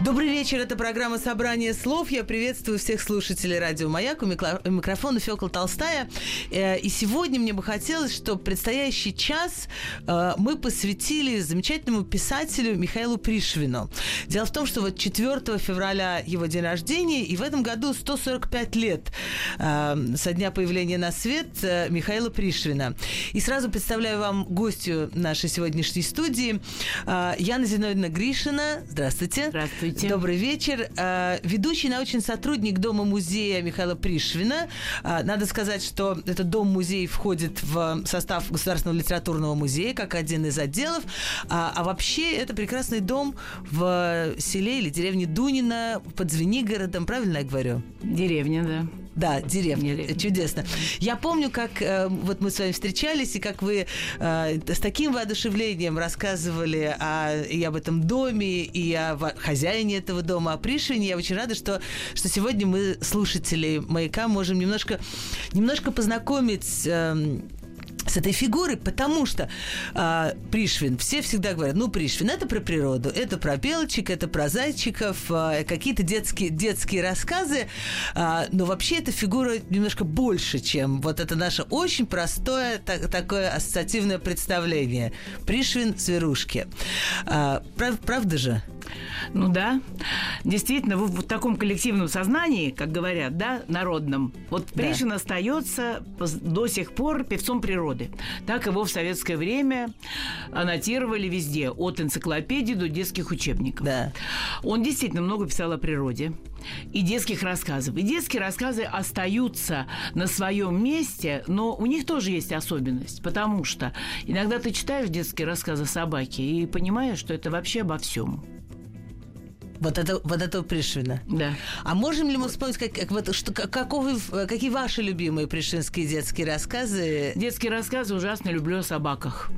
Добрый вечер, это программа «Собрание слов». Я приветствую всех слушателей радио «Маяк». У микрофона Фёкла Толстая. Э, и сегодня мне бы хотелось, чтобы предстоящий час э, мы посвятили замечательному писателю Михаилу Пришвину. Дело в том, что вот 4 февраля его день рождения, и в этом году 145 лет э, со дня появления на свет Михаила Пришвина. И сразу представляю вам гостью нашей сегодняшней студии Яна Зиновьевна Гришина. Здравствуйте. Здравствуйте. Здравствуйте. Добрый вечер. Э, ведущий научный сотрудник Дома-музея Михаила Пришвина. Э, надо сказать, что этот Дом-музей входит в состав Государственного литературного музея как один из отделов. А, а вообще это прекрасный дом в селе или деревне Дунина под Звенигородом. Правильно я говорю? Деревня, да. Да, деревня. деревня. Чудесно. Я помню, как э, вот мы с вами встречались, и как вы э, с таким воодушевлением рассказывали о, и об этом доме, и о хозяине этого дома, о Пришвине. Я очень рада, что, что сегодня мы, слушатели «Маяка», можем немножко, немножко познакомить... Э, с этой фигурой, потому что э, Пришвин, все всегда говорят, ну, Пришвин, это про природу, это про белочек, это про зайчиков, э, какие-то детские, детские рассказы, э, но вообще эта фигура немножко больше, чем вот это наше очень простое так, такое ассоциативное представление. Пришвин – зверушки. Э, прав, правда же? Ну да, действительно, в, в таком коллективном сознании, как говорят, да, народном, вот Пришвин да. остается до сих пор певцом природы. Так его в советское время аннотировали везде, от энциклопедии до детских учебников. Да. Он действительно много писал о природе и детских рассказов. И детские рассказы остаются на своем месте, но у них тоже есть особенность, потому что иногда ты читаешь детские рассказы собаки и понимаешь, что это вообще обо всем. Вот это, вот это Пришвина. Да. А можем ли мы вспомнить, как, как, вот, что, каковы, какие ваши любимые пришвинские детские рассказы? Детские рассказы ужасно люблю о собаках.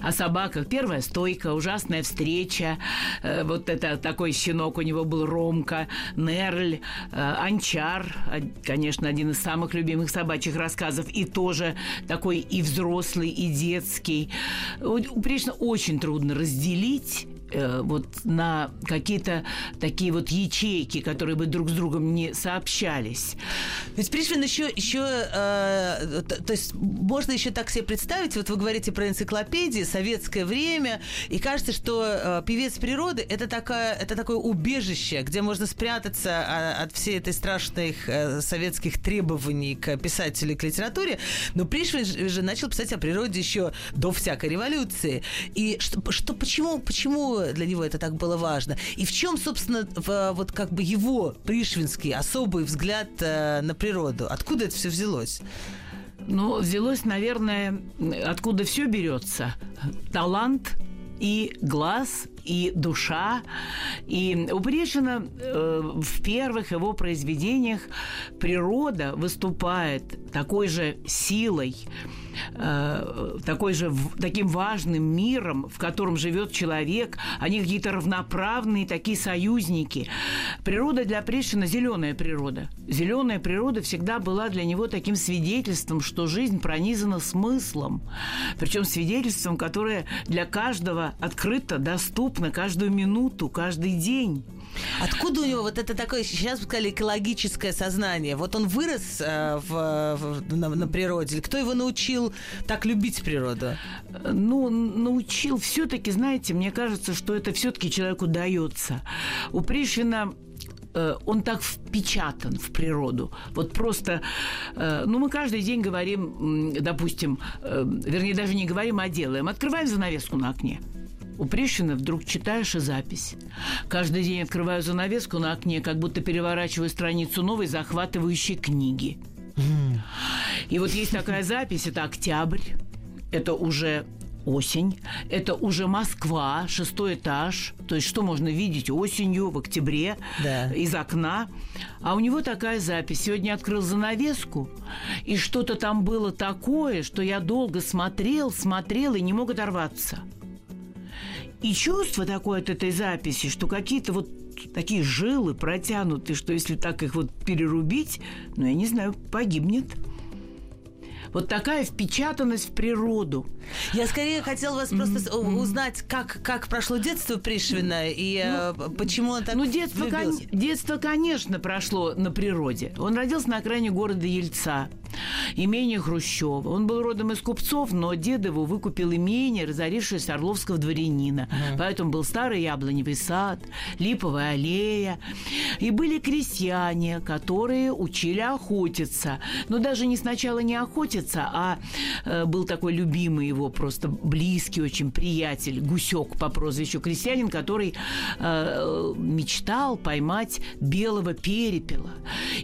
О собаках. Первая стойка, ужасная встреча. Э, вот это такой щенок у него был Ромка, Нерль, э, Анчар. Конечно, один из самых любимых собачьих рассказов. И тоже такой и взрослый, и детский. У Пришвина очень трудно разделить э, вот на какие-то такие вот ячейки, которые бы друг с другом не сообщались. Ведь Пришвин еще, еще э, то, то есть можно еще так себе представить, вот вы говорите про энциклопедии, советское время, и кажется, что э, певец природы это такая, это такое убежище, где можно спрятаться а, от всей этой страшных э, советских требований к писателю к литературе. Но Пришвин же начал писать о природе еще до всякой революции. И что, что почему, почему для него это так было важно? И в чем, собственно, в, вот как бы его пришвинский особый взгляд э, на природу? Откуда это все взялось? Ну, взялось, наверное, откуда все берется. Талант и глаз, и душа. И у Пришвина э, в первых его произведениях природа выступает такой же силой, э, такой же таким важным миром, в котором живет человек. Они какие-то равноправные такие союзники. Природа для Пришвина зеленая природа. Зеленая природа всегда была для него таким свидетельством, что жизнь пронизана смыслом. Причем свидетельством, которое для каждого открыто, доступно каждую минуту, каждый день. Откуда у него вот это такое, сейчас бы сказали, экологическое сознание? Вот он вырос э, в, в, на, на природе. Кто его научил так любить природу? Ну, научил все-таки, знаете, мне кажется, что это все-таки человеку дается. У Пришвина э, он так впечатан в природу. Вот просто, э, ну, мы каждый день говорим, допустим, э, вернее, даже не говорим, а делаем. Открываем занавеску на окне. У Пришвина вдруг читаешь и запись. Каждый день открываю занавеску на окне, как будто переворачиваю страницу новой захватывающей книги. И вот есть такая запись, это октябрь, это уже осень. Это уже Москва, шестой этаж. То есть что можно видеть осенью, в октябре Да. из окна. А у него такая запись. Сегодня открыл занавеску, и что-то там было такое, что я долго смотрел, смотрел и не мог оторваться. И чувство такое от этой записи, что какие-то вот такие жилы протянуты, что если так их вот перерубить, ну, я не знаю, погибнет. Вот такая впечатанность в природу. Я скорее хотел вас просто у- узнать, как, как прошло детство Пришвина и э, почему он так Ну, детство, кон- детство, конечно, прошло на природе. Он родился на окраине города Ельца, имение Хрущева. Он был родом из купцов, но дед его выкупил имение, разорившееся Орловского дворянина. Поэтому был старый яблоневый сад, липовая аллея. И были крестьяне, которые учили охотиться. Но даже не сначала не охотиться, а э, был такой любимый его, просто близкий очень приятель, Гусек по прозвищу крестьянин, который э, мечтал поймать белого перепела.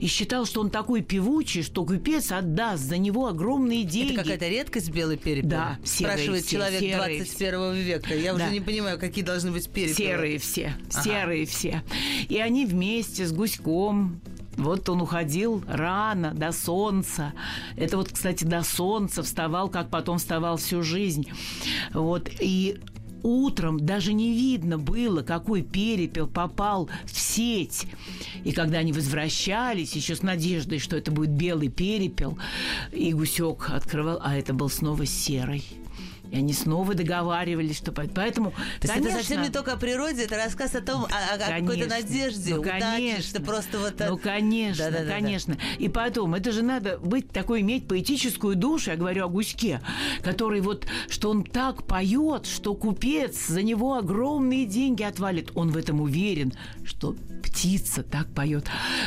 И считал, что он такой певучий, что купец отдаст за него огромные деньги. Это какая-то редкость белый перепел? Да, серые Спрашивает все, человек серые 21 века. Я Да. уже не понимаю, какие должны быть перепелы. Серые все, Ага. серые все. И они вместе с гуськом вот он уходил рано, до солнца. Это вот, кстати, до солнца вставал, как потом вставал всю жизнь. Вот. И утром даже не видно было, какой перепел попал в сеть. И когда они возвращались, еще с надеждой, что это будет белый перепел, и гусек открывал, а это был снова серый. И они снова договаривались, что... по- Поэтому, То есть это совсем конечно, не только о природе, это рассказ о том, о, о какой-то Конечно. надежде, Ну, удаче, конечно. что просто вот... Ну, конечно, Да-да-да-да. конечно. И потом, это же надо быть такой, иметь поэтическую душу, я говорю о гуське, который вот, что он так поет, что купец за него огромные деньги отвалит. Он в этом уверен, что птица так поет.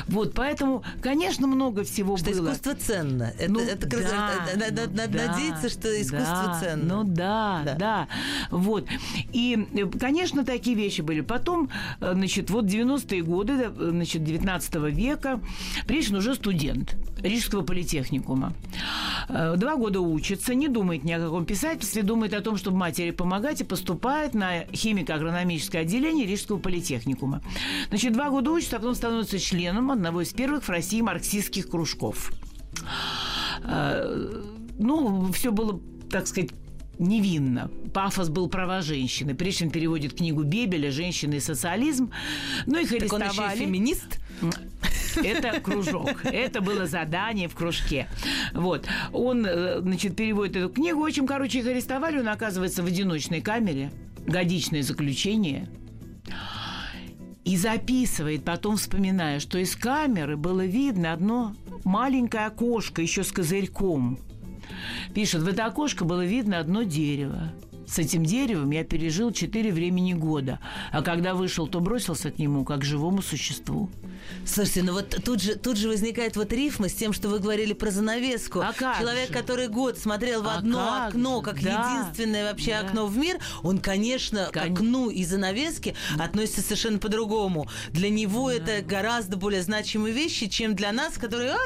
Вот, поэтому, конечно, много всего Что было. искусство ценно. Это, Ну, это да, это- надо, ну, надо да, надеяться, что искусство да, ценно. Ну да, Да. да, Вот. И, конечно, такие вещи были. Потом, э, значит, вот 90-е годы, э, значит, 19 века, Пришвин уже студент Рижского политехникума. Э, Два года учится, не думает ни о каком писательстве, думает о том, чтобы матери помогать, и поступает на химико-агрономическое отделение Рижского политехникума. Значит, два года учится, а потом становится членом одного из первых в России марксистских кружков. Ну, все было, так сказать, невинно. Пафос был права женщины. Пришвин переводит книгу Бебеля «Женщины и социализм». Ну, их Так он еще и арестовали. феминист? Это кружок. Это было задание в кружке. Вот. Он, э, значит, переводит эту книгу. В общем, короче, их арестовали. Он оказывается в одиночной камере. Годичное заключение. И записывает, потом вспоминая, что из камеры было видно одно маленькое окошко еще с козырьком. Пишет, в это окошко было видно одно дерево. С этим деревом я пережил четыре времени года, а когда вышел, то бросился к нему, как к живому существу. Слушайте, ну вот тут же, тут же возникает вот рифма с тем, что вы говорили про занавеску. А как Человек, же? который год смотрел в А одно как окно, как Да. единственное вообще Да. окно в мир, он, конечно, к Кон- окну и занавеске относится совершенно по-другому. Для него это гораздо более значимые вещи, чем для нас, которые, а,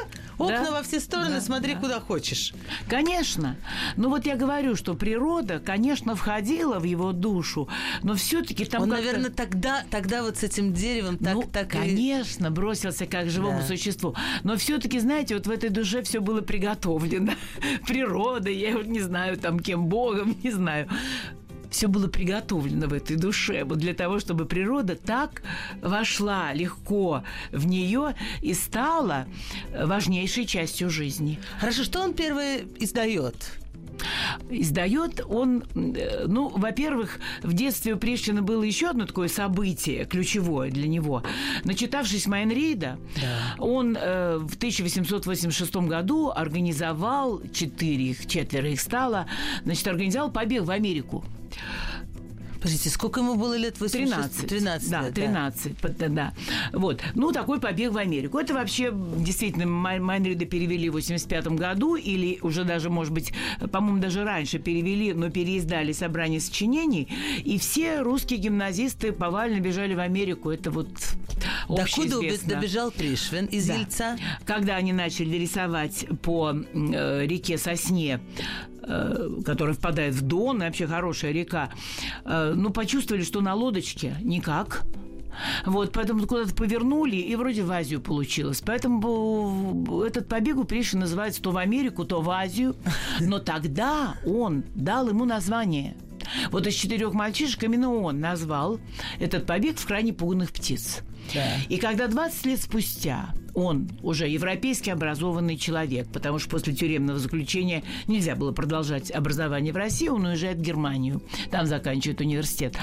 окна Да. во все стороны, Да, смотри да. куда хочешь. Конечно. Ну вот я говорю, что природа, конечно, входила в его душу, но все-таки там он, наверное, тогда, тогда вот с этим деревом так, ну, так и... конечно, бросился как живому Да. существу. Но все-таки, знаете, вот в этой душе все было приготовлено. Природой, я вот не знаю, там кем Богом, не знаю. Все было приготовлено в этой душе, вот для того, чтобы природа так вошла легко в нее и стала важнейшей частью жизни. Хорошо, что он первый издает? Издает он, э, ну, во-первых, в детстве у Пришвина было еще одно такое событие, ключевое для него. Начитавшись Майнрида, он э, в 1886 году организовал, четыре их, четверо их стало, значит, организовал побег в Америку. Подождите, сколько ему было лет? 13. 13 да, лет, 13, под- да. Вот. Ну, такой побег в Америку. Это вообще, действительно, Май- Майнрида перевели в 85 году, или уже даже, может быть, по-моему, даже раньше перевели, но переиздали собрание сочинений, и все русские гимназисты повально бежали в Америку. Это вот Докуда добежал Пришвин из Да. Ельца? Когда они начали рисовать по э, реке Сосне которая впадает в Дон, и вообще хорошая река, э, ну, почувствовали, что на лодочке никак. Вот, поэтому куда-то повернули, и вроде в Азию получилось. Поэтому этот побег у Пришвина называется то в Америку, то в Азию. Но тогда он дал ему название. Вот из четырех мальчишек именно он назвал этот побег в крайне пуганных птиц. Да. И когда 20 лет спустя он уже европейски образованный человек, потому что после тюремного заключения нельзя было продолжать образование в России, он уезжает в Германию, там заканчивает университет.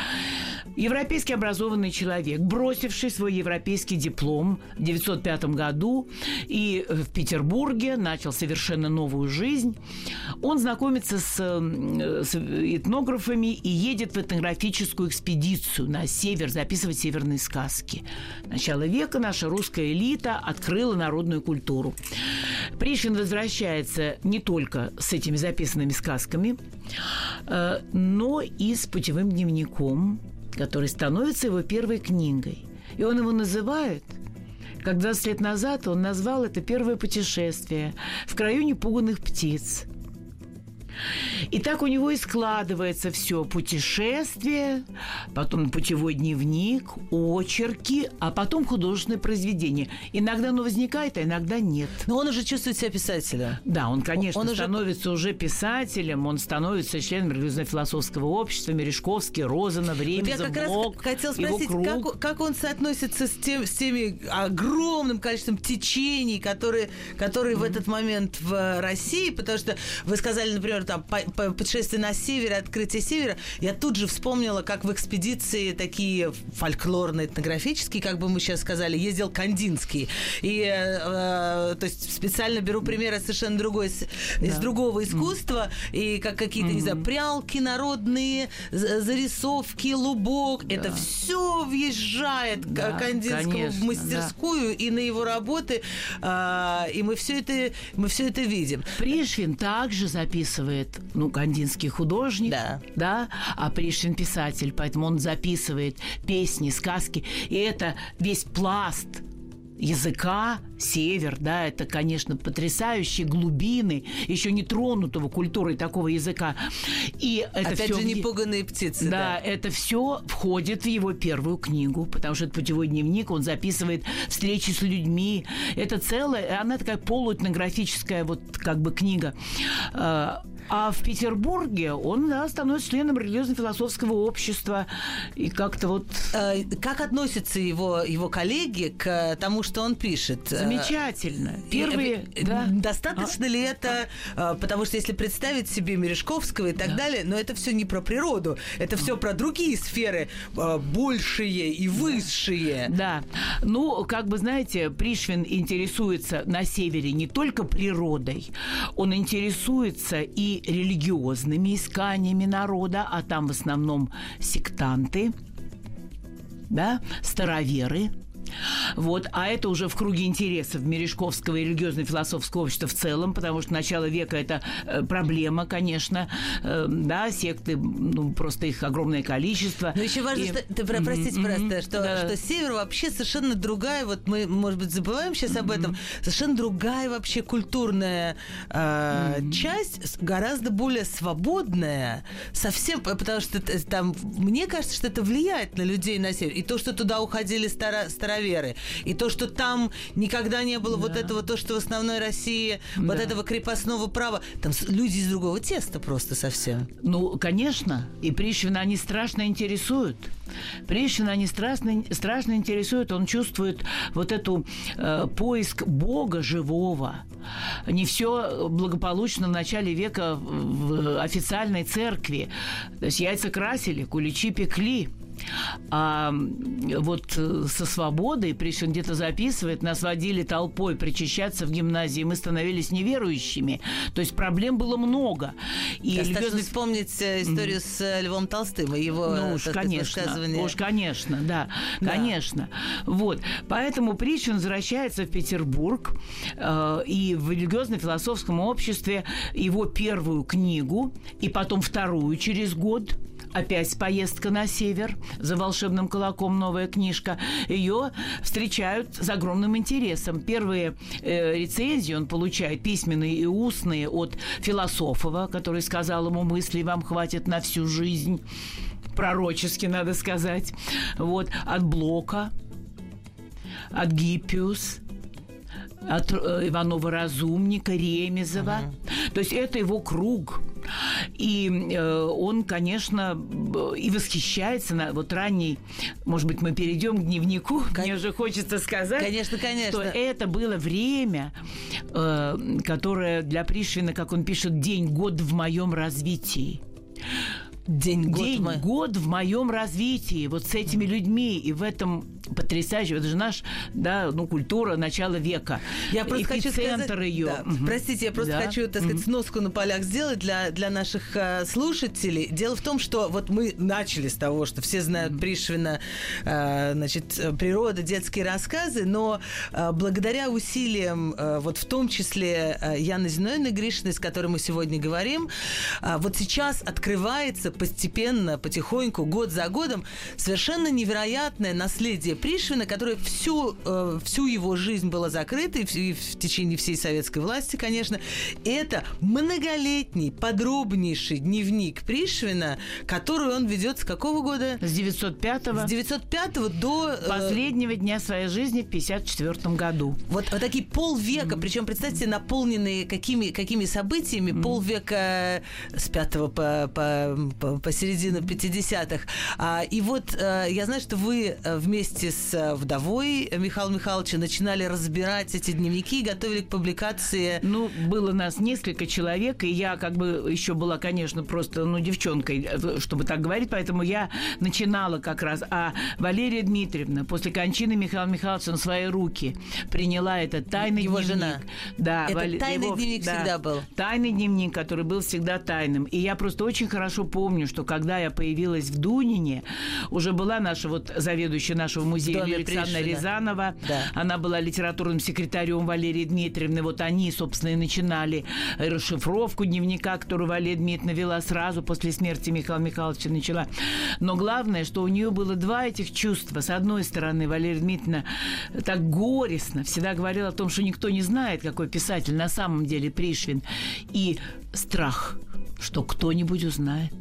Европейски образованный человек, бросивший свой европейский диплом в 1905 году и в Петербурге начал совершенно новую жизнь, он знакомится с, с этнографами и едет в этнографическую экспедицию на север записывать северные сказки. Начало века наша русская элита открыла народную культуру. Пришвин возвращается не только с этими записанными сказками, э, но и с путевым дневником, который становится его первой книгой. И он его называет как 20 лет назад он назвал это первое путешествие в краю непуганных птиц – и так у него и складывается все путешествие, потом путевой дневник, очерки, а потом художественное произведение. Иногда оно возникает, а иногда нет. Но он уже чувствует себя писателем. Да, он, конечно, он становится уже... уже писателем, он становится членом религиозно-философского общества, Мережковский, Розана, Время, вот Я как раз хотел спросить, как, как он соотносится с, тем, с теми огромным количеством течений, которые, которые mm-hmm. в этот момент в России, потому что вы сказали, например, там по, по, путешествие на север, открытие севера, я тут же вспомнила, как в экспедиции такие фольклорные, этнографические, как бы мы сейчас сказали, ездил Кандинский. И, э, то есть специально беру примеры совершенно другой, да. из другого искусства, mm. и как какие-то, mm-hmm. не знаю, прялки народные, зарисовки, лубок, да. это все въезжает да, Кандинскому конечно, в мастерскую да. и на его работы, э, и мы все это, мы все это видим. Пришвин также записывает записывает, ну, кандинский художник, да, да а Пришвин писатель, поэтому он записывает песни, сказки, и это весь пласт языка, север, да, это, конечно, потрясающие глубины еще не тронутого культурой такого языка. И это Опять все же, непуганные птицы. Да, да, это все входит в его первую книгу, потому что это путевой дневник, он записывает встречи с людьми. Это целая, она такая полуэтнографическая вот как бы книга. А, в Петербурге он да, становится членом религиозно-философского общества. И как-то вот... Э, как относятся его, его коллеги к тому, что он пишет? Э, Замечательно. Первые... И, да. Достаточно а? ли это... А. Потому что если представить себе Мережковского и так да. далее, но это все не про природу. Это а. все про другие сферы, большие и высшие. Да. Ну, как бы, знаете, Пришвин интересуется на севере не только природой, он интересуется и религиозными исканиями народа, а там в основном сектанты, да, староверы – вот. А это уже в круге интересов Мережковского и религиозно-философского общества в целом, потому что начало века – это э, проблема, конечно. Э, да, секты, ну, просто их огромное количество. Но еще важно, и... что, ты, простите, mm-hmm. просто, что, да. что север вообще совершенно другая, вот мы, может быть, забываем сейчас mm-hmm. об этом, совершенно другая вообще культурная э, mm-hmm. часть, гораздо более свободная, совсем, потому что там, мне кажется, что это влияет на людей на север. И то, что туда уходили старо, старо староверы. И то, что там никогда не было да. вот этого, то, что в основной России, да. вот этого крепостного права, там люди из другого теста просто совсем. Ну, конечно. И Пришвина они страшно интересуют. Пришвина они страшно, страшно интересуют. Он чувствует вот эту э, поиск Бога живого. Не все благополучно в начале века в официальной церкви. То есть яйца красили, куличи пекли. А вот э, со свободой, Пришвин где-то записывает, нас водили толпой причащаться в гимназии, мы становились неверующими. То есть проблем было много. И Достаточно религиозный... вспомнить э, историю mm. с э, Львом Толстым и его ну, уж, конечно, высказывание. Уж, конечно, да, да, конечно. Вот. Поэтому Пришвин возвращается в Петербург э, и в религиозно-философском обществе его первую книгу и потом вторую через год опять поездка на север за волшебным кулаком новая книжка. Ее встречают с огромным интересом. Первые э, рецензии он получает письменные и устные от Философова, который сказал ему мысли вам хватит на всю жизнь пророчески, надо сказать. Вот, от Блока, от Гиппиус, от э, Иванова Разумника, Ремезова. Uh-huh. То есть это его круг. И э, он, конечно, и восхищается на вот ранний, может быть, мы перейдем к дневнику. Кон... Мне уже хочется сказать, конечно, конечно. что это было время, э, которое для Пришвина, как он пишет, день год в моем развитии. День, год, День, в... год в моем развитии, вот с этими людьми, и в этом потрясающе, это же наш, да, ну, культура начала века. Я просто хочу сказать, ее. Да. Угу. Простите, я просто да. хочу, так сказать, сноску на полях сделать для, для наших э, слушателей. Дело в том, что вот мы начали с того, что все знают Пришвина, э, значит, природа, детские рассказы, но э, благодаря усилиям, э, вот в том числе э, Яны Зиновны Гришиной, с которой мы сегодня говорим, э, вот сейчас открывается постепенно, потихоньку, год за годом, совершенно невероятное наследие Пришвина, которое всю, э, всю его жизнь было закрыто, и в, и в течение всей советской власти, конечно. Это многолетний, подробнейший дневник Пришвина, который он ведет с какого года? С 905-го. С 905 до... Э, Последнего дня своей жизни в 54 году. Вот, вот такие полвека, mm. причем, представьте, наполненные какими, какими событиями, mm. полвека с 5 по, по, по по середину 50-х. А, и вот э, я знаю, что вы э, вместе с э, вдовой Михаила Михайловича начинали разбирать эти дневники и готовили к публикации. Ну, было нас несколько человек, и я как бы еще была, конечно, просто, ну, девчонкой, чтобы так говорить, поэтому я начинала как раз. А Валерия Дмитриевна после кончины Михаила Михайловича на свои руки приняла этот тайный его дневник. жена. Да, это Валь... тайный его... дневник да, всегда был. Тайный дневник, который был всегда тайным. И я просто очень хорошо помню, помню, что когда я появилась в Дунине, уже была наша вот заведующая нашего музея Александра Рязанова. Да. Она была литературным секретарем Валерии Дмитриевны. Вот они, собственно, и начинали расшифровку дневника, которую Валерия Дмитриевна вела сразу после смерти Михаила Михайловича начала. Но главное, что у нее было два этих чувства. С одной стороны, Валерия Дмитриевна так горестно всегда говорила о том, что никто не знает, какой писатель на самом деле Пришвин. И страх, что кто-нибудь узнает.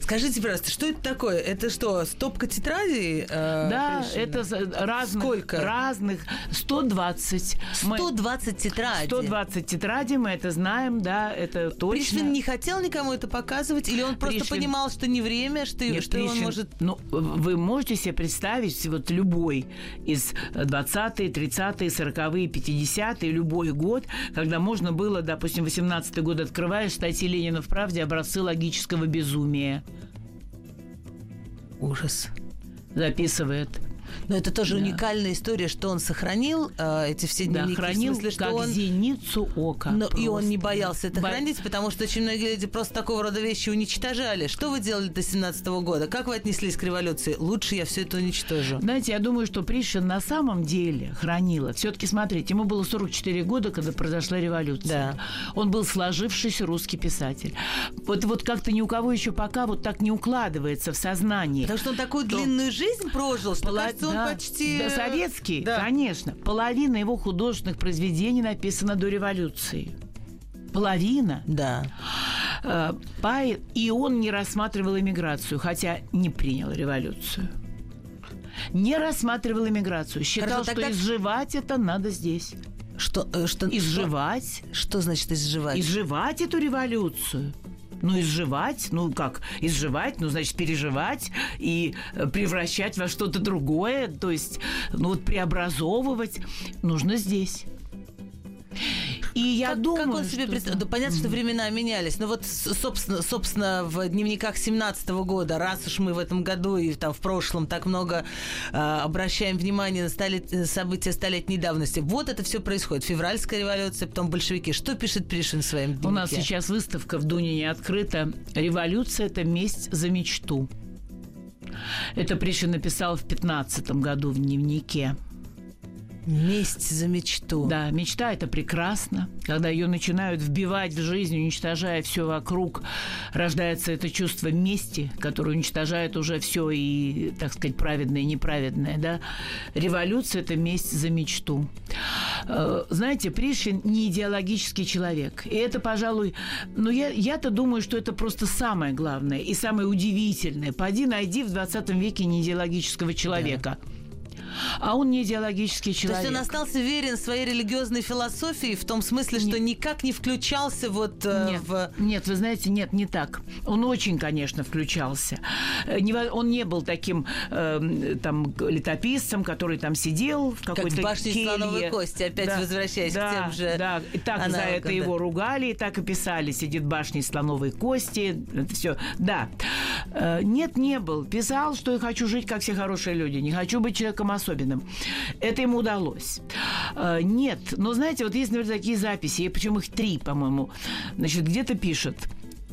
Скажите, пожалуйста, что это такое? Это что, стопка тетрадей? Э, да, Пришвина? это разных, Сколько? разных, 120. 120 мы, тетрадей? 120 тетрадей, мы это знаем, да, это точно. Пришвин не хотел никому это показывать? Или он просто Пришвин... понимал, что не время, что, Нет, что Пришвин... он может... Ну, вы можете себе представить, вот любой из 20-е, 30-е, 40-е, 50-е, любой год, когда можно было, допустим, 18-й год открываешь статьи Ленина в «Правде» образцы логического безумия Ужас. Записывает. Но это тоже да. уникальная история, что он сохранил э, эти все дневники. Да, хранил в смысле, что как он... зеницу ока. Но, и он не боялся это Бо... хранить, потому что очень многие люди просто такого рода вещи уничтожали. Что вы делали до 17 -го года? Как вы отнеслись к революции? Лучше я все это уничтожу. Знаете, я думаю, что Пришвин на самом деле хранила. Все-таки, смотрите, ему было 44 года, когда произошла революция. Да. Он был сложившийся русский писатель. Вот, вот как-то ни у кого еще пока вот так не укладывается в сознание. Потому что он такую что... длинную жизнь прожил, что, Пола... кажется, он да. почти... Да, советский, да. конечно. Половина его художественных произведений написана до революции. Половина. Да. Э, и он не рассматривал иммиграцию, хотя не принял революцию. Не рассматривал иммиграцию. Считал, Хорошо, что изживать это надо здесь. Что, э, что, изживать. Что, что значит изживать? Изживать эту революцию. Ну, изживать, ну как, изживать, ну, значит, переживать и э, превращать во что-то другое, то есть, ну, вот преобразовывать нужно здесь. И я как, думаю, как он себе что... представляет? Да, понятно, что времена менялись. Но вот, собственно, собственно, в дневниках 17 года, раз уж мы в этом году и там в прошлом так много э, обращаем внимание на столет... события столетней давности, вот это все происходит. Февральская революция, потом большевики. Что пишет Пришвин в своем дневнике? У нас сейчас выставка в Дунине открыта. Революция – это месть за мечту. Это Пришвин написал в 15 году в дневнике. Месть за мечту. Да, мечта это прекрасно. Когда ее начинают вбивать в жизнь, уничтожая все вокруг, рождается это чувство мести, которое уничтожает уже все и, так сказать, праведное и неправедное. Да? Революция это месть за мечту. Э, знаете, Пришвин не идеологический человек. И это, пожалуй, ну я, я-то думаю, что это просто самое главное и самое удивительное. Пойди найди в 20 веке неидеологического человека. Да а он не идеологический человек. То есть он остался верен своей религиозной философии в том смысле, что нет. никак не включался вот э, нет, в... Нет, вы знаете, нет, не так. Он очень, конечно, включался. Э, он не был таким э, там летописцем, который там сидел в какой-то Как в башне келье. слоновой кости, опять да, возвращаясь да, к тем же Да, и так аналогам, за это да. его ругали, и так и писали. Сидит в башне слоновой кости. Это все. Да. Э, нет, не был. Писал, что я хочу жить, как все хорошие люди. Не хочу быть человеком особенным. Это ему удалось. Э, нет, но знаете, вот есть, например, такие записи, причем их три, по-моему. Значит, где-то пишет.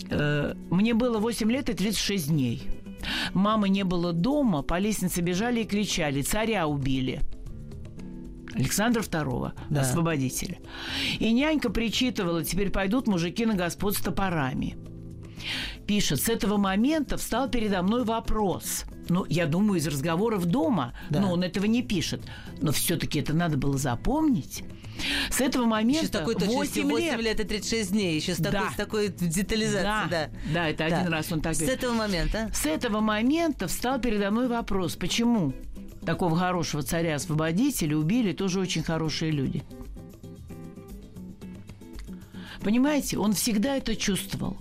«Э, Мне было 8 лет и 36 дней. Мамы не было дома, по лестнице бежали и кричали «Царя убили!» Александра II, да. освободителя. И нянька причитывала, теперь пойдут мужики на господ с топорами пишет, с этого момента встал передо мной вопрос. Ну, я думаю, из разговоров дома, да. но он этого не пишет. Но все-таки это надо было запомнить. С этого момента еще с такой 8 лет. 8 лет и 36 дней, еще с такой, да. с такой детализацией. Да, да. да это да. один раз он так С говорит. этого момента? С этого момента встал передо мной вопрос, почему такого хорошего царя-освободителя убили тоже очень хорошие люди. Понимаете, он всегда это чувствовал.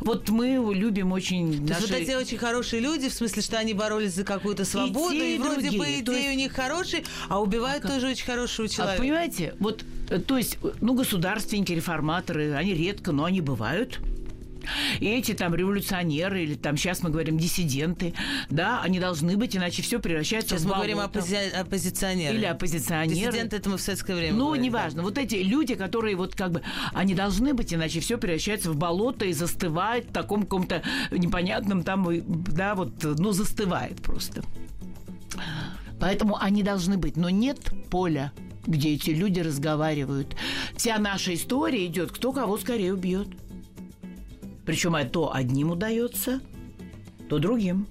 Вот мы его любим очень. То наши... есть вот эти очень хорошие люди, в смысле, что они боролись за какую-то свободу, и, те, и, и вроде другие. бы идеи есть... у них хорошие, а убивают а тоже очень хорошего человека. А, понимаете, вот, э, то есть, ну, государственники, реформаторы, они редко, но они бывают. И эти там революционеры или там сейчас мы говорим диссиденты, да, они должны быть, иначе все превращается сейчас в. Сейчас мы говорим оппози- оппозиционеры. Или оппозиционеры. Диссиденты это мы в советское время Ну, говорим, неважно. Да. Вот эти люди, которые вот как бы, они должны быть, иначе все превращается в болото и застывает в таком каком-то непонятном там, да, вот, ну, застывает просто. Поэтому они должны быть. Но нет поля, где эти люди разговаривают. Вся наша история идет, кто кого скорее убьет. Причем то одним удается, то другим.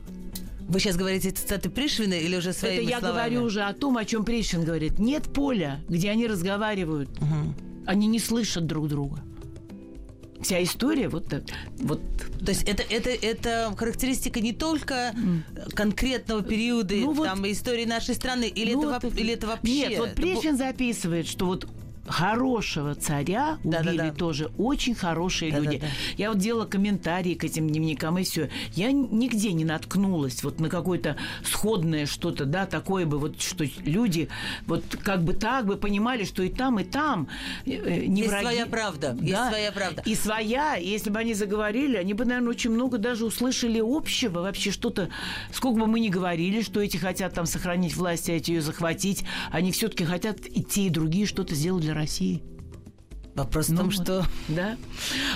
Вы сейчас говорите цитаты Пришвина или уже своими Это я словами? говорю уже о том, о чем Пришвин говорит. Нет поля, где они разговаривают. Угу. Они не слышат друг друга. Вся история вот так. Вот. То есть это, это, это характеристика не только конкретного периода ну, там, вот, истории нашей страны, или, ну, это, вот, или это вообще? Нет, вот Пришвин записывает, что вот хорошего царя убили да, да, тоже очень хорошие да, люди. Да, да. Я вот делала комментарии к этим дневникам и все. Я нигде не наткнулась вот на какое-то сходное что-то, да, такое бы вот, что люди вот как бы так бы понимали, что и там, и там э, э, не есть враги. своя правда. Да. Есть своя правда. И своя. И если бы они заговорили, они бы, наверное, очень много даже услышали общего вообще что-то. Сколько бы мы ни говорили, что эти хотят там сохранить власть, а эти ее захватить, они все-таки хотят и те, и другие что-то сделать для России. Вопрос ну, в том, что... Да.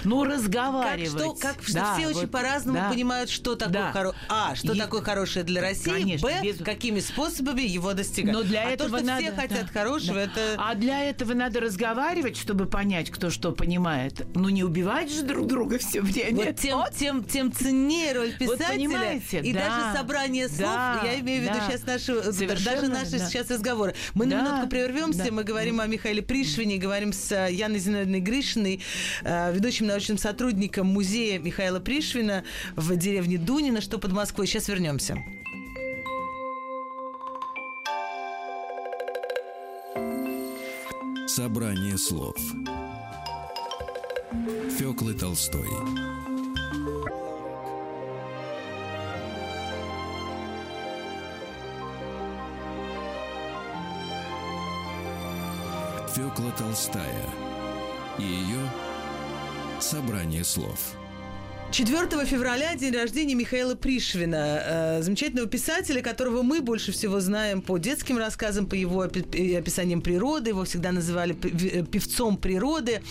Ну, разговаривать. Как, что, как, что да, все вот, очень по-разному да. понимают, что такое да. хоро... А, что и... такое хорошее для России, Конечно, Б, без... какими способами его достигать. Но для а этого то, что надо... все хотят да. хорошего, да. это... А для этого надо разговаривать, чтобы понять, кто что понимает. Ну, не убивать же друг друга все время. Вот тем, вот. тем, тем ценнее роль писателя. Вот и да. даже собрание слов, да. я имею в виду да. сейчас наши, Совершенно, даже наши да. сейчас разговоры. Мы да. на минутку прервемся, да. мы говорим о Михаиле Пришвине, говорим с Яной Зинаидовной Гришиной, э, ведущим научным сотрудником музея Михаила Пришвина в деревне Дунина, что под Москвой. Сейчас вернемся. Собрание слов Фёклы Толстой Фёкла Толстая – и ее собрание слов. 4 февраля день рождения Михаила Пришвина, э, замечательного писателя, которого мы больше всего знаем по детским рассказам, по его опи- описаниям природы. Его всегда называли пи- певцом природы.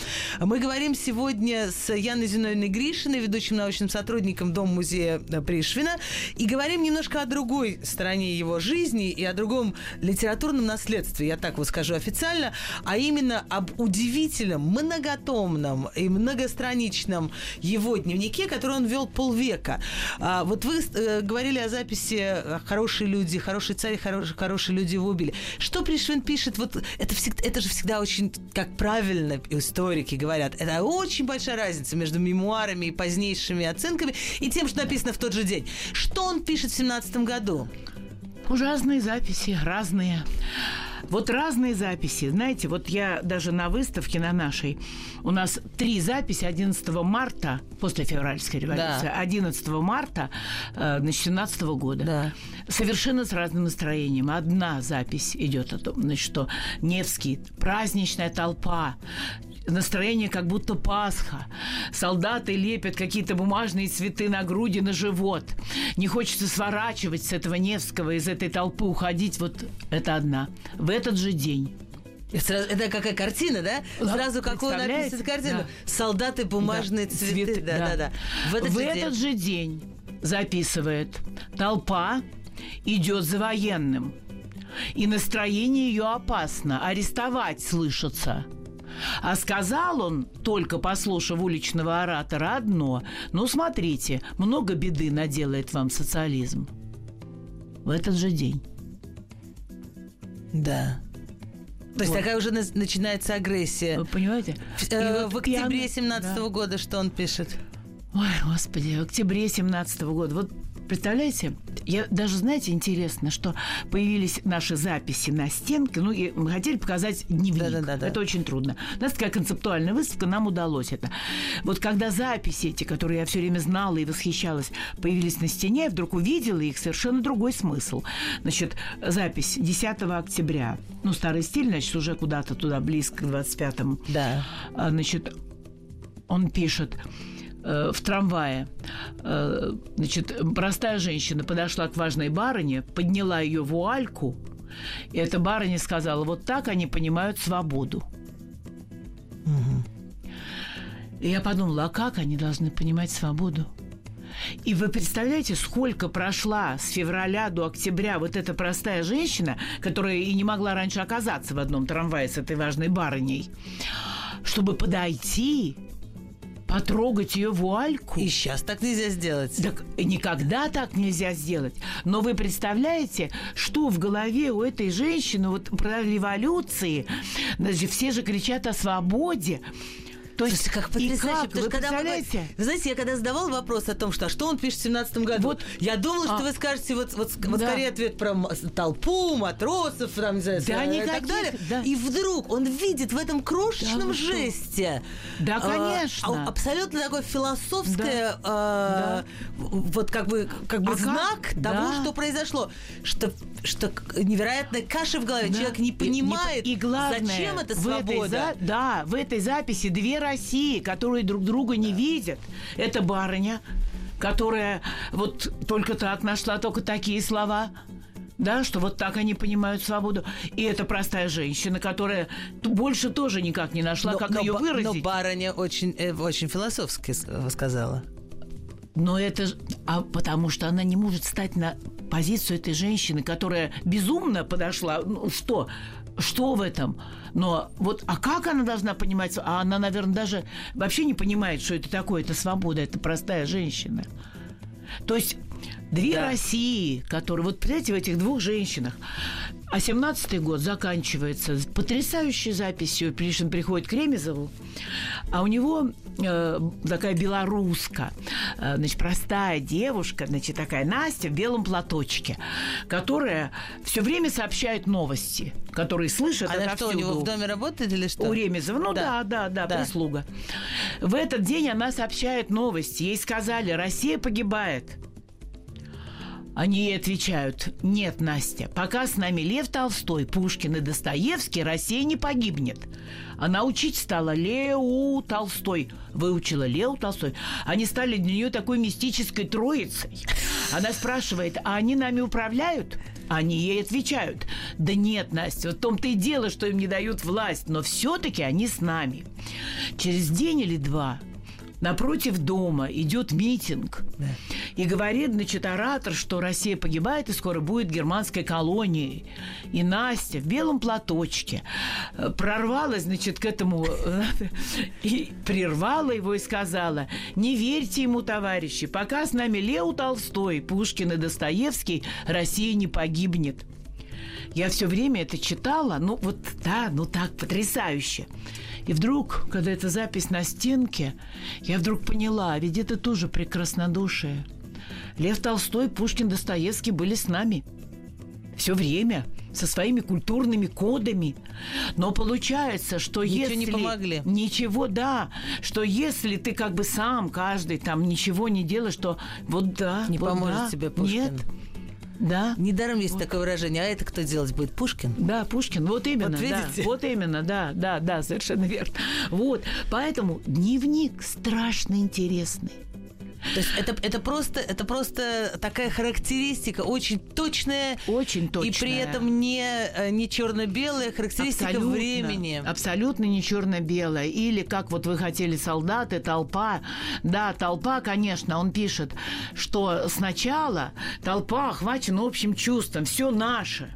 Мы говорим сегодня с Яной Зиновьевной Гришиной, ведущим научным сотрудником Дом-музея Пришвина, и говорим немножко о другой стороне его жизни и о другом литературном наследстве, я так вот скажу официально, а именно об удивительном, многотомном и многостраничном его дневнике, который он вел полвека. А, вот вы э, говорили о записи «Хорошие люди», «Хороший царь», «Хорошие, хорошие люди его убили». Что Пришвин пишет? Вот это, всегда, это же всегда очень, как правильно историки говорят, это очень большая разница между мемуарами и позднейшими оценками и тем, что написано в тот же день. Что он пишет в 17 году? Разные записи, разные. Вот разные записи. Знаете, вот я даже на выставке на нашей, у нас три записи 11 марта, после февральской революции, да. 11 марта э, 17 года. Да. Совершенно с разным настроением. Одна запись идет о том, значит, что Невский, праздничная толпа, настроение как будто Пасха. Солдаты лепят какие-то бумажные цветы на груди, на живот. Не хочется сворачивать с этого Невского, из этой толпы уходить. Вот это одна. В этот же день это какая картина, да? Сразу какую написано картину? Да. Солдаты, бумажные да. цветы. Цветы. Да, да, да. да. В этот, в же, этот день. же день записывает толпа идет за военным. И настроение ее опасно. Арестовать слышится. А сказал он, только послушав уличного оратора, одно. Ну, смотрите, много беды наделает вам социализм. В этот же день. Да. То есть вот. такая уже начинается агрессия. Вы понимаете? В, э, вот в октябре 17 да. года что он пишет? Ой, господи, в октябре 17 года. Вот Представляете, я даже, знаете, интересно, что появились наши записи на стенке, ну, и мы хотели показать дневник. Да, да, да, это очень трудно. У нас такая концептуальная выставка, нам удалось это. Вот когда записи эти, которые я все время знала и восхищалась, появились на стене, я вдруг увидела их совершенно другой смысл. Значит, запись 10 октября, ну, старый стиль, значит, уже куда-то туда, близко к 25-му. Да. А, значит, он пишет в трамвае. Э, значит, простая женщина подошла к важной барыне, подняла ее вуальку, и эта барыня сказала, вот так они понимают свободу. Угу. И я подумала, а как они должны понимать свободу? И вы представляете, сколько прошла с февраля до октября вот эта простая женщина, которая и не могла раньше оказаться в одном трамвае с этой важной барыней, чтобы подойти потрогать ее вуальку. И сейчас так нельзя сделать. Так никогда так нельзя сделать. Но вы представляете, что в голове у этой женщины вот про революции, даже все же кричат о свободе. То есть, Слушайте, как потрясающе. Как? Вы когда мы, вы знаете, я когда задавал вопрос о том, что а что он пишет в 17 году, вот, я думала, а, что вы скажете вот, вот, да. вот скорее ответ про толпу, матросов, там, не знаю, да, и так далее. Да. И вдруг он видит в этом крошечном да, жесте. Да, а, конечно. А, абсолютно такое философское, да. А, да. вот как бы, как бы а знак как? того, да. что произошло. Что, что невероятная каша в голове. Да. Человек не понимает, и, и главное, зачем это свобода. В этой, да, в этой записи две России, которые друг друга не видят. Это барыня, которая вот только так нашла только такие слова да, что вот так они понимают свободу. И это простая женщина, которая больше тоже никак не нашла, но, как но, ее выразить. Но барыня очень, э, очень философски сказала. Но это... А потому что она не может стать на позицию этой женщины, которая безумно подошла. Ну, что? Что в этом? Но вот, а как она должна понимать? А она, наверное, даже вообще не понимает, что это такое. Это свобода, это простая женщина. То есть две да. России, которые... Вот, представляете, в этих двух женщинах. А 17-й год заканчивается потрясающей записью. Пришин приходит к Ремезову, а у него э, такая белоруска, э, значит, простая девушка, значит, такая Настя в белом платочке, которая все время сообщает новости, которые слышат Она что, у него в доме работает или что? У Ремезова. Ну да, да, да, да, да, прислуга. В этот день она сообщает новости. Ей сказали, Россия погибает. Они ей отвечают, нет, Настя, пока с нами Лев Толстой, Пушкин и Достоевский, Россия не погибнет. Она учить стала Леу Толстой. Выучила Леу Толстой. Они стали для нее такой мистической троицей. Она спрашивает, а они нами управляют? Они ей отвечают, да нет, Настя, в том-то и дело, что им не дают власть, но все-таки они с нами. Через день или два напротив дома идет митинг. Да. И говорит, значит, оратор, что Россия погибает и скоро будет германской колонией. И Настя в белом платочке э, прорвалась, значит, к этому э, и прервала его и сказала, не верьте ему, товарищи, пока с нами Лео Толстой, Пушкин и Достоевский, Россия не погибнет. Я все время это читала, ну вот, да, ну так, потрясающе. И вдруг, когда эта запись на стенке, я вдруг поняла, ведь это тоже прекраснодушие. Лев Толстой, Пушкин, Достоевский были с нами. Все время со своими культурными кодами. Но получается, что ничего если... не помогли. Ничего, да. Что если ты как бы сам, каждый там ничего не делаешь, что вот да, не вот поможет да, тебе Пушкин. Нет, да. Недаром есть вот. такое выражение. А это кто делать будет? Пушкин? Да, Пушкин. Вот именно. Вот видите? Да, вот именно, да, да, да, совершенно верно. Вот. Поэтому дневник страшно интересный. То есть это, это, просто, это просто такая характеристика, очень точная. Очень точная. И при этом не, э, не черно-белая характеристика абсолютно, времени. Абсолютно не черно-белая. Или как вот вы хотели солдаты, толпа. Да, толпа, конечно, он пишет, что сначала толпа охвачена общим чувством, все наше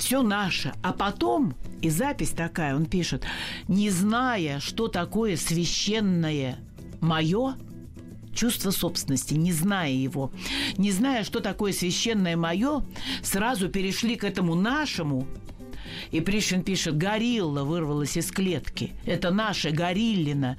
все наше. А потом, и запись такая, он пишет, не зная, что такое священное мое, чувство собственности, не зная его, не зная, что такое священное мое, сразу перешли к этому нашему, и Пришвин пишет, горилла вырвалась из клетки. Это наша гориллина.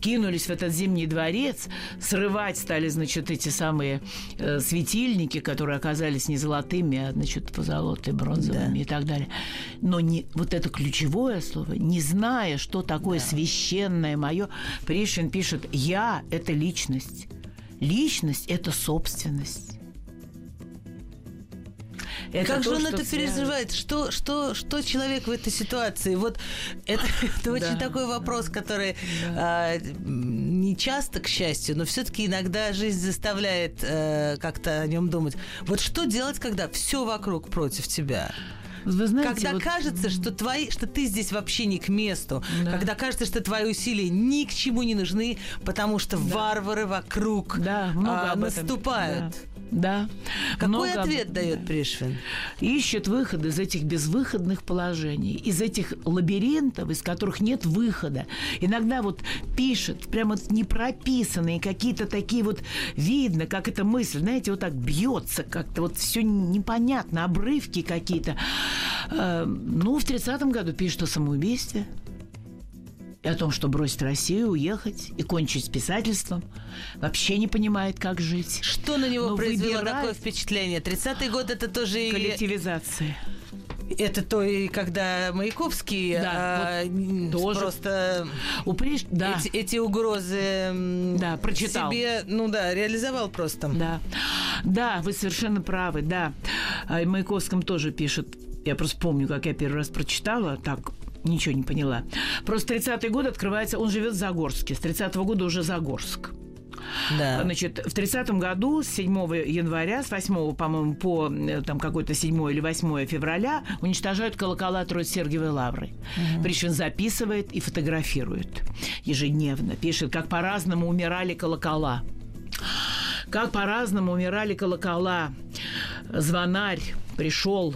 Кинулись в этот зимний дворец, срывать стали, значит, эти самые э, светильники, которые оказались не золотыми, а, значит, позолотые, бронзовыми да. и так далее. Но не, вот это ключевое слово, не зная, что такое да. священное мое, Пришвин пишет, я – это личность. Личность – это собственность. Это как то, же он это переживает? Что, что, что человек в этой ситуации? Вот это, это очень такой вопрос, который а, не часто, к счастью, но все-таки иногда жизнь заставляет э, как-то о нем думать. Вот что делать, когда все вокруг против тебя? Вы знаете, когда вот... кажется, что твои, что ты здесь вообще не к месту, да. когда кажется, что твои усилия ни к чему не нужны, потому что да. варвары вокруг да, много а, наступают. Да. Да. Какой Много ответ дает Пришвин? Ищет выход из этих безвыходных положений, из этих лабиринтов, из которых нет выхода. Иногда вот пишет, прямо не прописанные какие-то такие вот, видно, как эта мысль, знаете, вот так бьется, как-то вот все непонятно, обрывки какие-то. Э, ну, в 30-м году пишет о самоубийстве и о том, что бросить Россию, уехать и кончить с писательством. Вообще не понимает, как жить. Что на него Но произвело выбирает... такое впечатление? 30-й год это тоже... Коллективизация. Это то, и когда Маяковский да, а, вот тоже. просто Уприш... да. эти, эти угрозы да, прочитал. себе, ну да, реализовал просто. Да, да, вы совершенно правы, да. А и Маяковском тоже пишет. Я просто помню, как я первый раз прочитала, так ничего не поняла. Просто 30-й год открывается, он живет в Загорске, с 30-го года уже Загорск. Да. Значит, в 30-м году с 7 января, с 8, по-моему, по э, там какой-то 7 или 8 февраля уничтожают колокола Троиц-Сергиевой Лавры. Угу. Причем записывает и фотографирует ежедневно. Пишет, как по-разному умирали колокола. Как по-разному умирали колокола. Звонарь пришел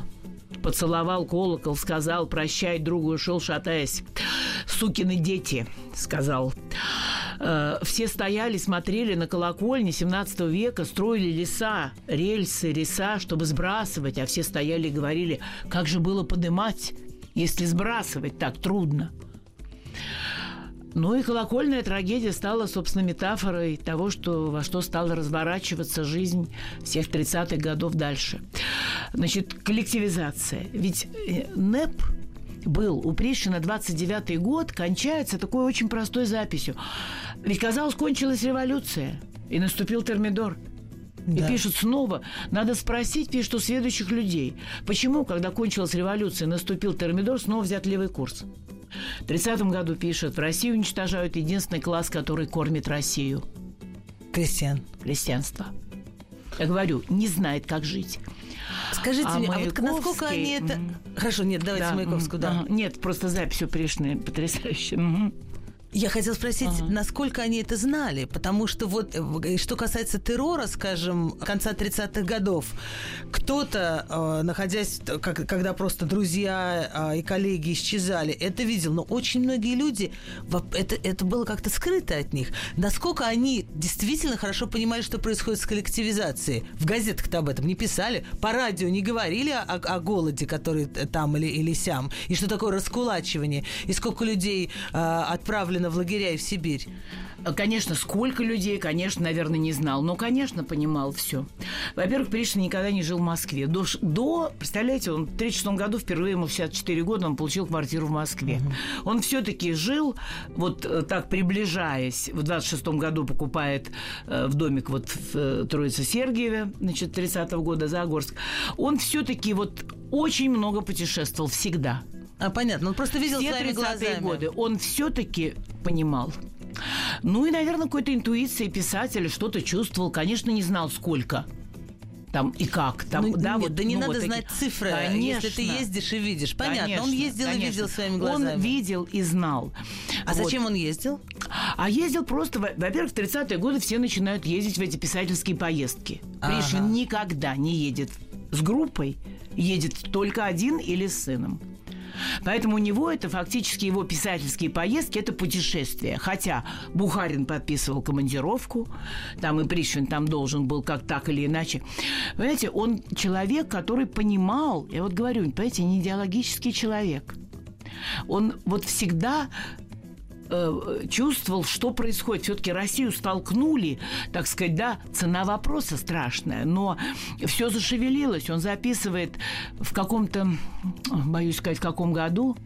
поцеловал колокол, сказал «прощай, другу», ушел, шатаясь. «Сукины дети», — сказал. Э, все стояли, смотрели на колокольни 17 века, строили леса, рельсы, леса, чтобы сбрасывать, а все стояли и говорили, как же было подымать, если сбрасывать так трудно. Ну и колокольная трагедия стала, собственно, метафорой того, что, во что стала разворачиваться жизнь всех 30-х годов дальше. Значит, коллективизация. Ведь э, НЭП был у Пришвина 29-й год, кончается такой очень простой записью. Ведь, казалось, кончилась революция, и наступил Термидор. И Да. пишут снова. Надо спросить, пишут, у следующих людей. Почему, когда кончилась революция, наступил термидор, снова взят левый курс? В 30 году пишет, в России уничтожают единственный класс, который кормит Россию. Крестьян. Крестьянство. Я говорю, не знает, как жить. Скажите А мне, а вот Маяковский, насколько они это... Хорошо, нет, давайте Да, Маяковскую, да. Нет, просто запись у Пришны потрясающая. Я хотела спросить, Ага. насколько они это знали, потому что вот э, что касается террора, скажем, конца 30-х годов, кто-то, э, находясь, как- когда просто друзья э, и коллеги исчезали, это видел, но очень многие люди, это, это было как-то скрыто от них. Насколько они действительно хорошо понимали, что происходит с коллективизацией? В газетах-то об этом не писали, по радио не говорили о, о голоде, который т- там или, или сям, и что такое раскулачивание, и сколько людей э, отправлено в лагеря и в Сибирь. Конечно, сколько людей, конечно, наверное, не знал, но, конечно, понимал все. Во-первых, Пришвин никогда не жил в Москве. До, до представляете, он в 1936 году, впервые ему в 64 года, он получил квартиру в Москве. Он все-таки жил, вот э, так приближаясь, в 26 году покупает э, в домик вот в э, Троице-Сергиеве, значит, 30 года, Загорск. Он все-таки вот очень много путешествовал всегда А, понятно, он просто видел все своими 30-е глазами. годы он все-таки понимал. Ну и, наверное, какой-то интуицией писателя что-то чувствовал. Конечно, не знал, сколько там и как. Там, Ну, да, нет, вот, да не ну, надо вот знать такие- цифры, Конечно. если ты ездишь и видишь. Понятно, он Конечно, ездил и конечно. видел своими глазами. Он видел и знал. А Вот. зачем он ездил? А ездил просто, во- во-первых, в 30-е годы все начинают ездить в эти писательские поездки. Ага. Пришвин никогда не едет с группой, едет только один или с сыном. Поэтому у него это фактически его писательские поездки, это путешествия. Хотя Бухарин подписывал командировку, там и Пришвин там должен был как так или иначе. Понимаете, он человек, который понимал, я вот говорю, понимаете, не идеологический человек. Он вот всегда э, чувствовал, что происходит. Все-таки Россию столкнули, так сказать, да, цена вопроса страшная, но все зашевелилось. Он записывает в каком-то, боюсь сказать, в каком году,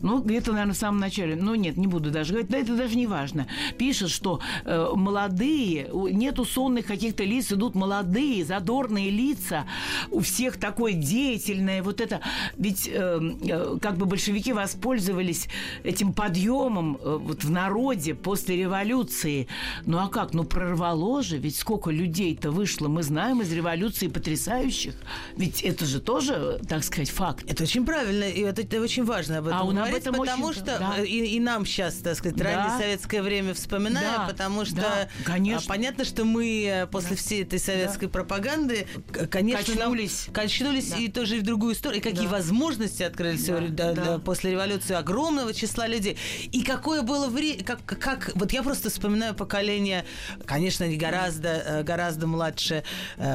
ну, где-то, наверное, в самом начале. Ну, нет, не буду даже говорить. Да это даже не важно. Пишет, что э, молодые, у- нету сонных каких-то лиц, идут молодые, задорные лица. У всех такое деятельное вот это. Ведь э, э, как бы большевики воспользовались этим подъемом э, вот в народе после революции. Ну, а как? Ну, прорвало же. Ведь сколько людей-то вышло, мы знаем из революции потрясающих. Ведь это же тоже, так сказать, факт. Это очень правильно, и это, это очень важно об этом А он об говорить, этом потому очень- что да. э, и, и нам сейчас, так сказать, Да. раннее советское время вспоминаем, Да, потому что да, конечно. а, понятно, что мы э, после всей этой советской пропаганды, к- конечно, нам- Качнулись. качнулись Да. и тоже и в другую сторону, и какие Да. возможности открылись Да, да, да. да, после революции огромного числа людей, и какое было время, как, как вот я просто вспоминаю поколение, конечно, они гораздо э, гораздо младше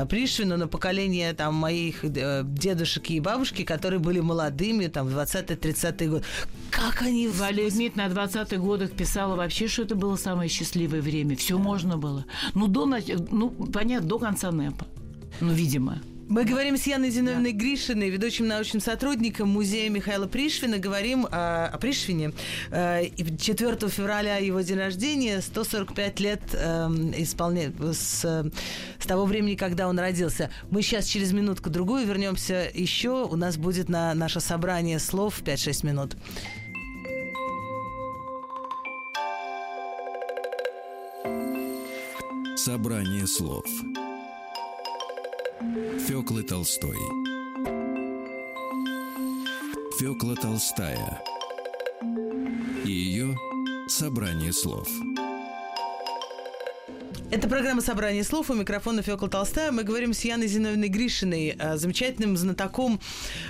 Пришвина, но поколение там моих дедушек и бабушки, которые были молодыми там в 20-30-е годы, как они Валя Дмит на 20-х годах писала вообще, что это было самое счастливое время. Все можно было. Ну, до, ну, понятно, до конца НЭПа. Ну, видимо. Мы говорим с Яной Зиновной Гришиной, ведущим научным сотрудником музея Михаила Пришвина. Говорим о, о Пришвине. Э, и 4 февраля его день рождения, 145 лет эм, исполня... с, э, с того времени, когда он родился. Мы сейчас через минутку-другую вернемся еще. У нас будет на наше собрание слов 5-6 минут. Собрание слов Фёклы Толстой. Фёкла Толстая. И ее собрание слов Это программа «Собрание слов». У микрофона Фёкла Толстая. Мы говорим с Яной Зиновной Гришиной, э, замечательным знатоком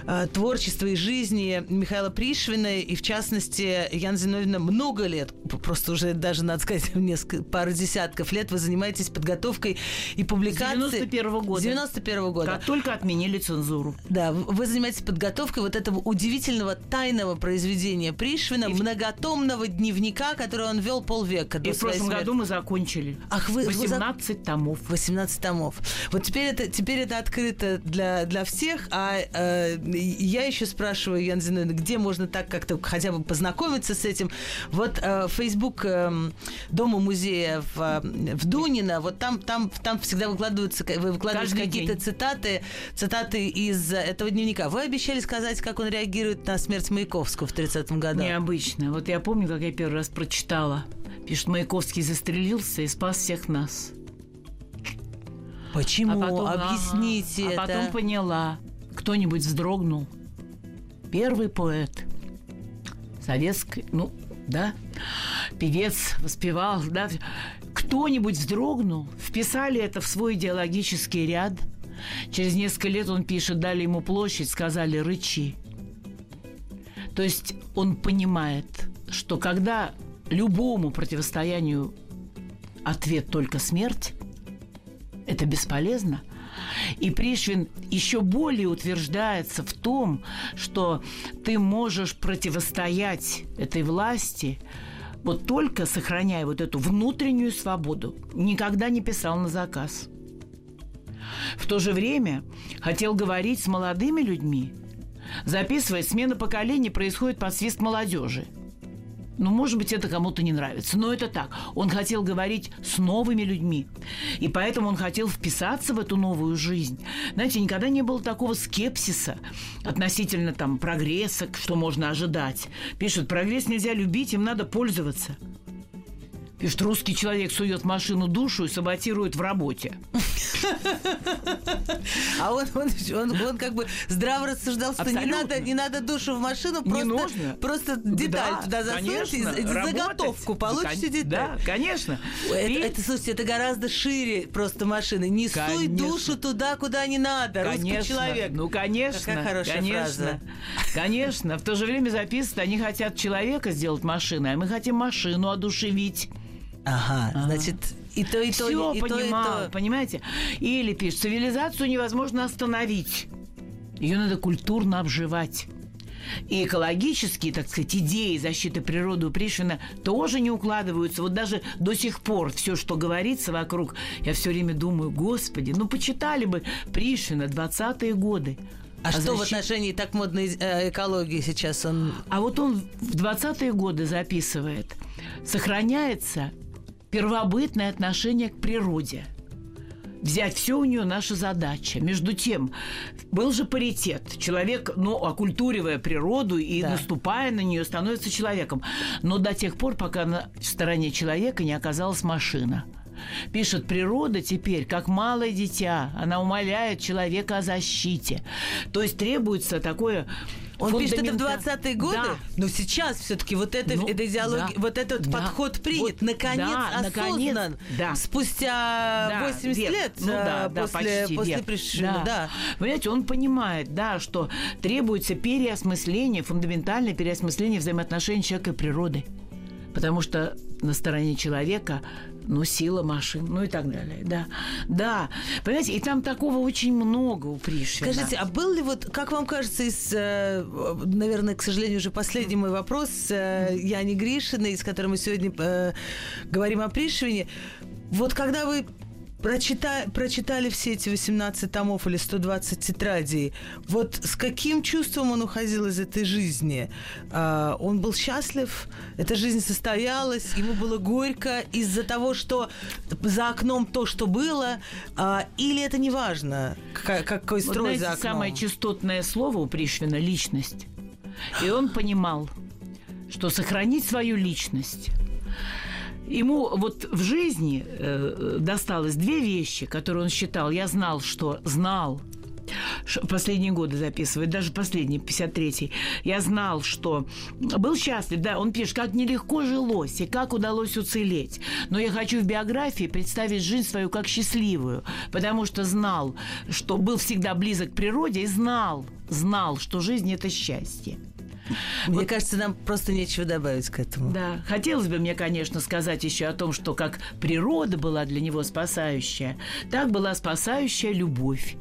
э, творчества и жизни Михаила Пришвина. И, в частности, Яна Зиновна много лет, просто уже даже, надо сказать, несколько, пару десятков лет вы занимаетесь подготовкой и публикацией. 91-го года. 91 года. Как только отменили цензуру. Да, в- вы занимаетесь подготовкой вот этого удивительного тайного произведения Пришвина, многотомного дневника, который он вел полвека И до в своей прошлом смерти. году мы закончили. Ах, вы, 18 томов. 18 томов. Вот теперь это, теперь это открыто для, для всех, а э, я еще спрашиваю, Ян Зиновна, где можно так как-то хотя бы познакомиться с этим. Вот э, Facebook э, Дома музея в, в Дунино, вот там, там, там всегда выкладываются, вы выкладываете какие-то цитаты, цитаты из этого дневника. Вы обещали сказать, как он реагирует на смерть Маяковского в 30-м году. Необычно. Вот я помню, как я первый раз прочитала. Пишет, Маяковский застрелился и спас всех нас. Почему? А потом, Объясните ага, это. А потом поняла. Кто-нибудь вздрогнул. Первый поэт. Советский, ну, да, певец воспевал, да. Кто-нибудь вздрогнул, вписали это в свой идеологический ряд. Через несколько лет он пишет, дали ему площадь, сказали «рычи». То есть он понимает, что когда любому противостоянию ответ только смерть, это бесполезно. И Пришвин еще более утверждается в том, что ты можешь противостоять этой власти вот только сохраняя вот эту внутреннюю свободу. Никогда не писал на заказ. В то же время хотел говорить с молодыми людьми, записывая смена поколений происходит под свист молодежи – ну, может быть, это кому-то не нравится, но это так. Он хотел говорить с новыми людьми, и поэтому он хотел вписаться в эту новую жизнь. Знаете, никогда не было такого скепсиса относительно там прогресса, что можно ожидать. Пишут, прогресс нельзя любить, им надо пользоваться. Пишет, русский человек сует машину душу и саботирует в работе. А он, он, он, он как бы здраво рассуждал, что не надо, не надо душу в машину, просто, нужно. просто деталь да, туда засунуть и заготовку получите деталь. Да, конечно. Это, и... это, слушайте, это гораздо шире просто машины. Не конечно. суй душу туда, куда не надо, конечно. русский человек. Ну, конечно. Какая хорошая конечно, фраза. Конечно. В то же время записывают, они хотят человека сделать машиной, а мы хотим машину одушевить. Ага, ага. значит, и то, и то, Все и понимал, то, и то. понимаете? Или пишет, цивилизацию невозможно остановить. Ее надо культурно обживать. И экологические, так сказать, идеи защиты природы у Пришвина тоже не укладываются. Вот даже до сих пор все, что говорится вокруг, я все время думаю, господи, ну почитали бы Пришвина 20-е годы. А, а что защит... в отношении так модной э, экологии сейчас он... А вот он в 20-е годы записывает. Сохраняется первобытное отношение к природе. Взять все у нее наша задача. Между тем, был же паритет. Человек, ну, окультуривая природу и да. наступая на нее, становится человеком. Но до тех пор, пока на стороне человека не оказалась машина – Пишет, природа теперь, как малое дитя, она умоляет человека о защите. То есть требуется такое он пишет это в 20-е годы, да. но сейчас все-таки вот это, ну, эта идеология, да. вот этот да. подход принят, вот, наконец да, осознан, наконец, да. спустя да, 80 век. лет ну, да, да, после, почти после век. Да. Да. Понимаете, он понимает, да, что требуется переосмысление, фундаментальное переосмысление взаимоотношений человека и природы. Потому что на стороне человека ну, сила машин, ну и так далее. Да, да. Понимаете, и там такого очень много у Пришвина. Скажите, а был ли вот, как вам кажется, из, э, наверное, к сожалению, уже последний мой вопрос, э, Яни Гришиной, с которой мы сегодня э, говорим о Пришвине, вот когда вы прочита, прочитали все эти 18 томов или 120 тетрадей, вот с каким чувством он уходил из этой жизни? А, он был счастлив, эта жизнь состоялась, ему было горько из-за того, что за окном то, что было, а, или это не важно, какой строй вот, знаете, за окном? самое частотное слово у Пришвина – личность. И он понимал, что сохранить свою личность – Ему вот в жизни э, досталось две вещи, которые он считал. Я знал, что знал, последние годы записывает, даже последний, 53-й, я знал, что был счастлив, да, он пишет, как нелегко жилось и как удалось уцелеть. Но я хочу в биографии представить жизнь свою как счастливую, потому что знал, что был всегда близок к природе и знал, знал, что жизнь – это счастье. Мне кажется, нам просто нечего добавить к этому. Да. Хотелось бы мне, конечно, сказать еще о том, что как природа была для него спасающая, так была спасающая любовь.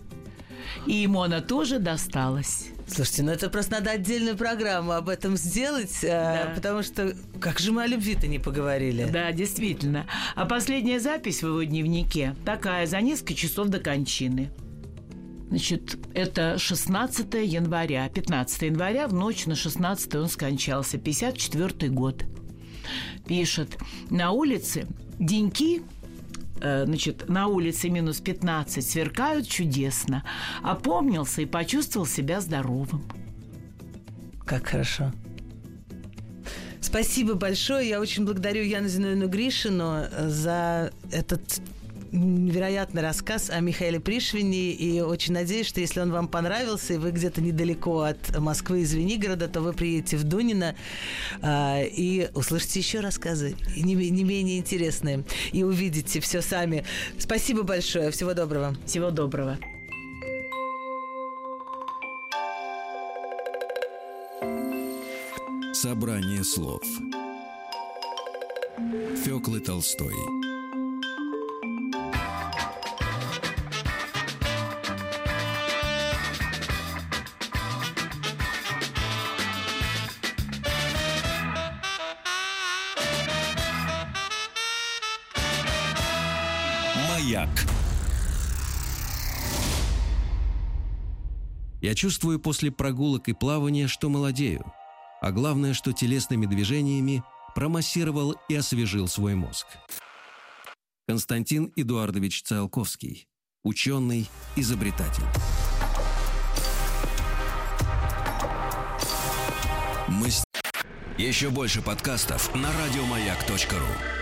И ему она тоже досталась. Слушайте, ну это просто надо отдельную программу об этом сделать, да. потому что как же мы о любви-то не поговорили. Да, действительно. А последняя запись в его дневнике такая, за несколько часов до кончины. Значит, это 16 января, 15 января, в ночь на 16 он скончался, 54 год. Пишет, на улице деньки э, значит, на улице минус 15 сверкают чудесно. Опомнился и почувствовал себя здоровым. Как хорошо. Спасибо большое. Я очень благодарю Яну Зиновину Гришину за этот невероятный рассказ о Михаиле Пришвине, и очень надеюсь, что если он вам понравился, и вы где-то недалеко от Москвы и Звенигорода, то вы приедете в Дунино э, и услышите еще рассказы, не, не менее интересные, и увидите все сами. Спасибо большое, всего доброго. Всего доброго. Собрание слов Фёклы Толстой Я чувствую после прогулок и плавания, что молодею. А главное, что телесными движениями промассировал и освежил свой мозг. Константин Эдуардович Циолковский. Ученый, изобретатель. Мы... Еще больше подкастов на радиомаяк.ру